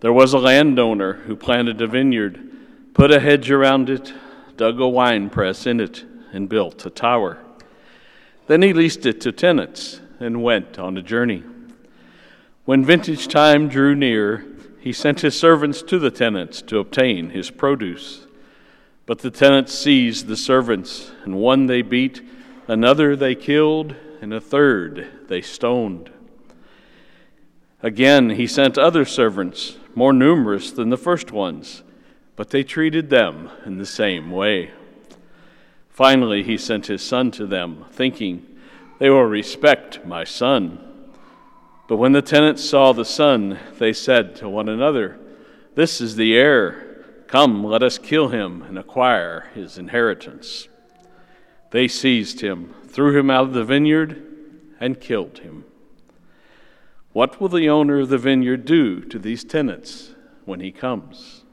There was a landowner who planted a vineyard, put a hedge around it, dug a wine press in it, and built a tower. Then he leased it to tenants and went on a journey. When vintage time drew near, he sent his servants to the tenants to obtain his produce. But the tenants seized the servants, and one they beat, another they killed, and a third they stoned. Again, he sent other servants, more numerous than the first ones, but they treated them in the same way. Finally, he sent his son to them, thinking, They will respect my son. But when the tenants saw the son, they said to one another, This is the heir. Come, let us kill him and acquire his inheritance. They seized him, threw him out of the vineyard, and killed him. What will the owner of the vineyard do to these tenants when he comes?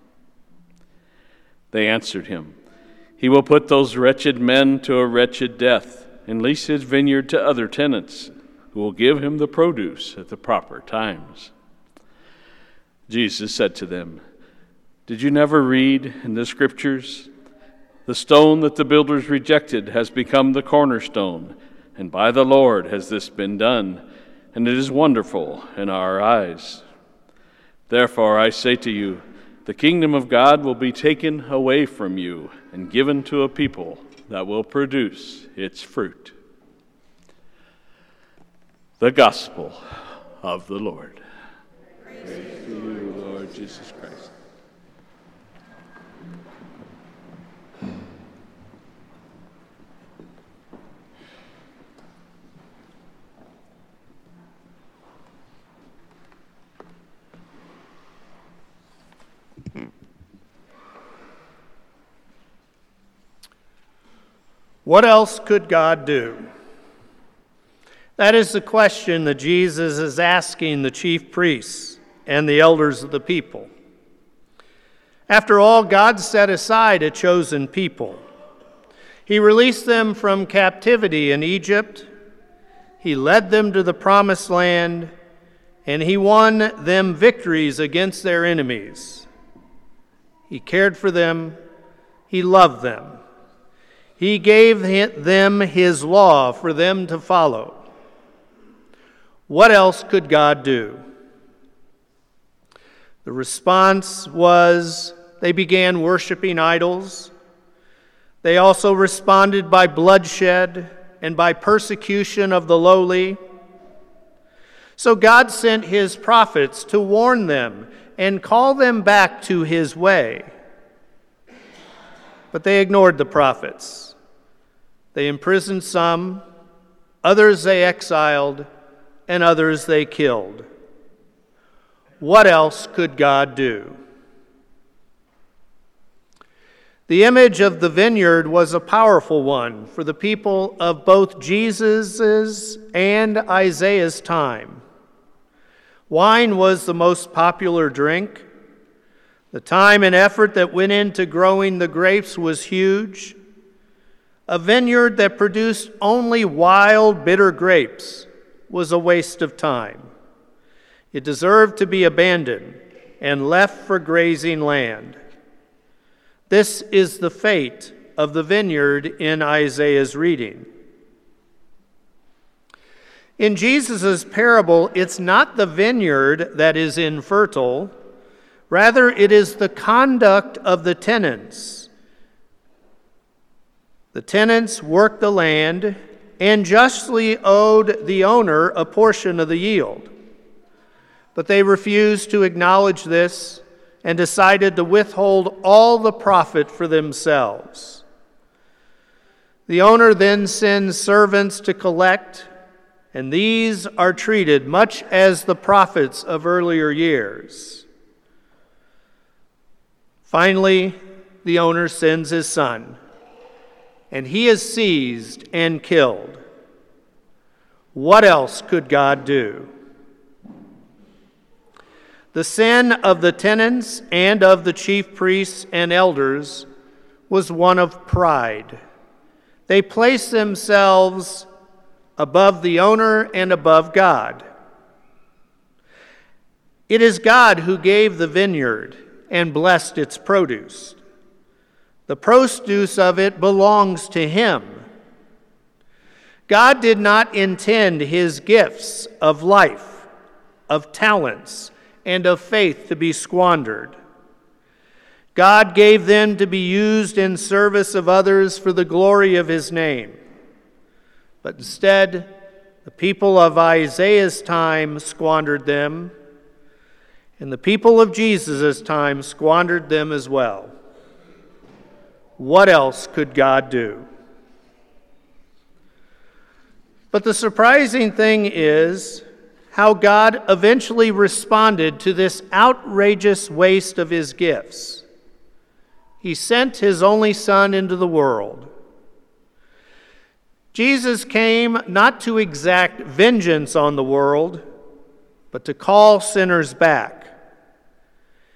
They answered him, He will put those wretched men to a wretched death and lease his vineyard to other tenants who will give him the produce at the proper times. Jesus said to them, Did you never read in the scriptures? The stone that the builders rejected has become the cornerstone, and by the Lord has this been done and it is wonderful in our eyes. Therefore, I say to you, the kingdom of God will be taken away from you and given to a people that will produce its fruit. The Gospel of the Lord. Praise, Praise you, Lord Jesus Christ. What else could God do? That is the question that Jesus is asking the chief priests and the elders of the people. After all, God set aside a chosen people. He released them from captivity in Egypt, He led them to the promised land, and He won them victories against their enemies. He cared for them, He loved them. He gave them His law for them to follow. What else could God do? The response was they began worshiping idols. They also responded by bloodshed and by persecution of the lowly. So God sent his prophets to warn them and call them back to his way. But they ignored the prophets. They imprisoned some, others they exiled, and others they killed. What else could God do? The image of the vineyard was a powerful one for the people of both Jesus's and Isaiah's time. Wine was the most popular drink. The time and effort that went into growing the grapes was huge. A vineyard that produced only wild, bitter grapes was a waste of time. It deserved to be abandoned and left for grazing land. This is the fate of the vineyard in Isaiah's reading. In Jesus' parable, it's not the vineyard that is infertile, rather, it is the conduct of the tenants the tenants worked the land and justly owed the owner a portion of the yield. But they refused to acknowledge this and decided to withhold all the profit for themselves. The owner then sends servants to collect, and these are treated much as the prophets of earlier years. Finally, the owner sends his son and he is seized and killed. What else could God do? The sin of the tenants and of the chief priests and elders was one of pride. They placed themselves above the owner and above God. It is God who gave the vineyard and blessed its produce. The produce of it belongs to Him. God did not intend His gifts of life, of talents, and of faith to be squandered. God gave them to be used in service of others for the glory of His name. But instead, the people of Isaiah's time squandered them and the people of Jesus' time squandered them as well. What else could God do? But the surprising thing is how God eventually responded to this outrageous waste of his gifts. He sent his only Son into the world. Jesus came not to exact vengeance on the world, but to call sinners back.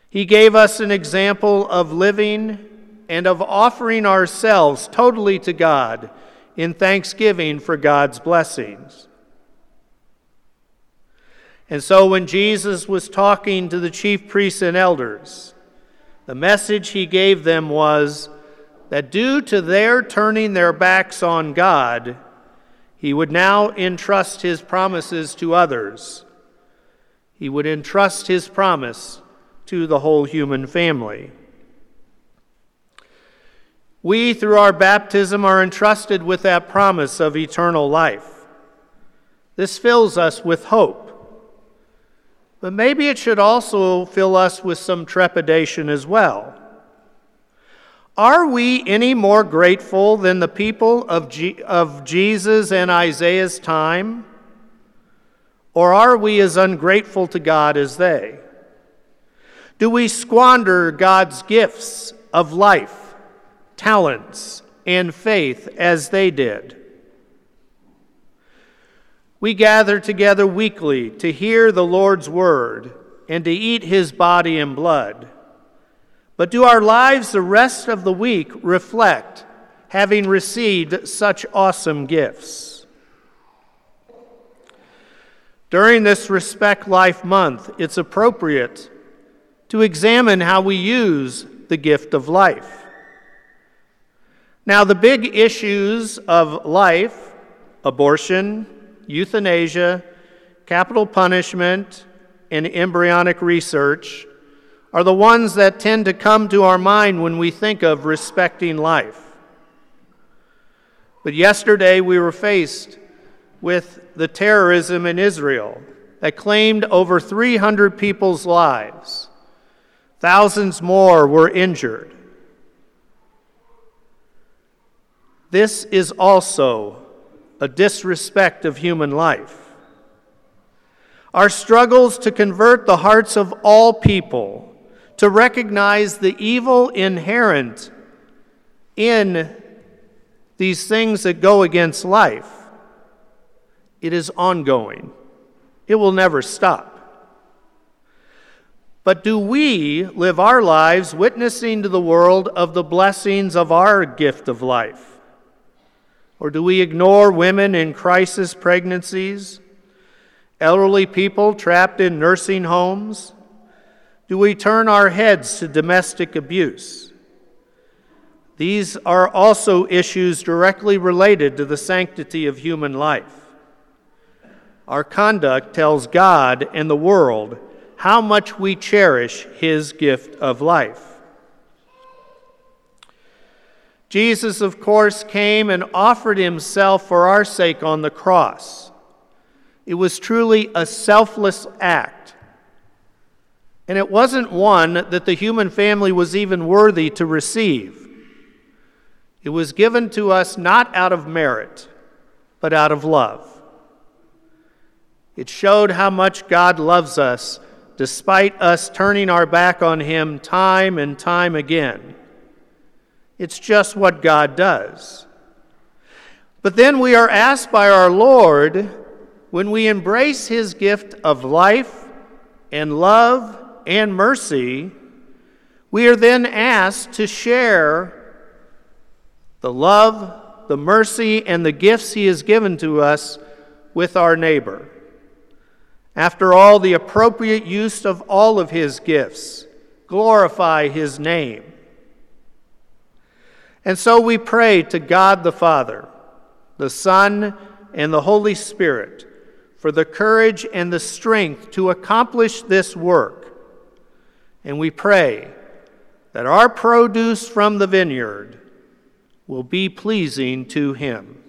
He gave us an example of living and of offering ourselves totally to God in thanksgiving for God's blessings. And so, when Jesus was talking to the chief priests and elders, the message he gave them was that due to their turning their backs on God, he would now entrust his promises to others. He would entrust his promise to the whole human family. We, through our baptism, are entrusted with that promise of eternal life. This fills us with hope. But maybe it should also fill us with some trepidation as well. Are we any more grateful than the people of, of Jesus and Isaiah's time? Or are we as ungrateful to God as they? Do we squander God's gifts of life, talents, and faith as they did? We gather together weekly to hear the Lord's word and to eat his body and blood. But do our lives the rest of the week reflect having received such awesome gifts? During this Respect Life Month, it's appropriate to examine how we use the gift of life. Now, the big issues of life abortion, euthanasia, capital punishment, and embryonic research are the ones that tend to come to our mind when we think of respecting life. But yesterday we were faced with the terrorism in Israel that claimed over 300 people's lives. Thousands more were injured. This is also a disrespect of human life. Our struggles to convert the hearts of all people to recognize the evil inherent in these things that go against life, it is ongoing. It will never stop. But do we live our lives witnessing to the world of the blessings of our gift of life? Or do we ignore women in crisis pregnancies, elderly people trapped in nursing homes? Do we turn our heads to domestic abuse? These are also issues directly related to the sanctity of human life. Our conduct tells God and the world how much we cherish his gift of life. Jesus, of course, came and offered himself for our sake on the cross. It was truly a selfless act. And it wasn't one that the human family was even worthy to receive. It was given to us not out of merit, but out of love. It showed how much God loves us despite us turning our back on Him time and time again. It's just what God does. But then we are asked by our Lord, when we embrace His gift of life and love and mercy, we are then asked to share the love, the mercy, and the gifts He has given to us with our neighbor. After all, the appropriate use of all of his gifts glorify his name. And so we pray to God the Father, the Son, and the Holy Spirit for the courage and the strength to accomplish this work. And we pray that our produce from the vineyard will be pleasing to Him.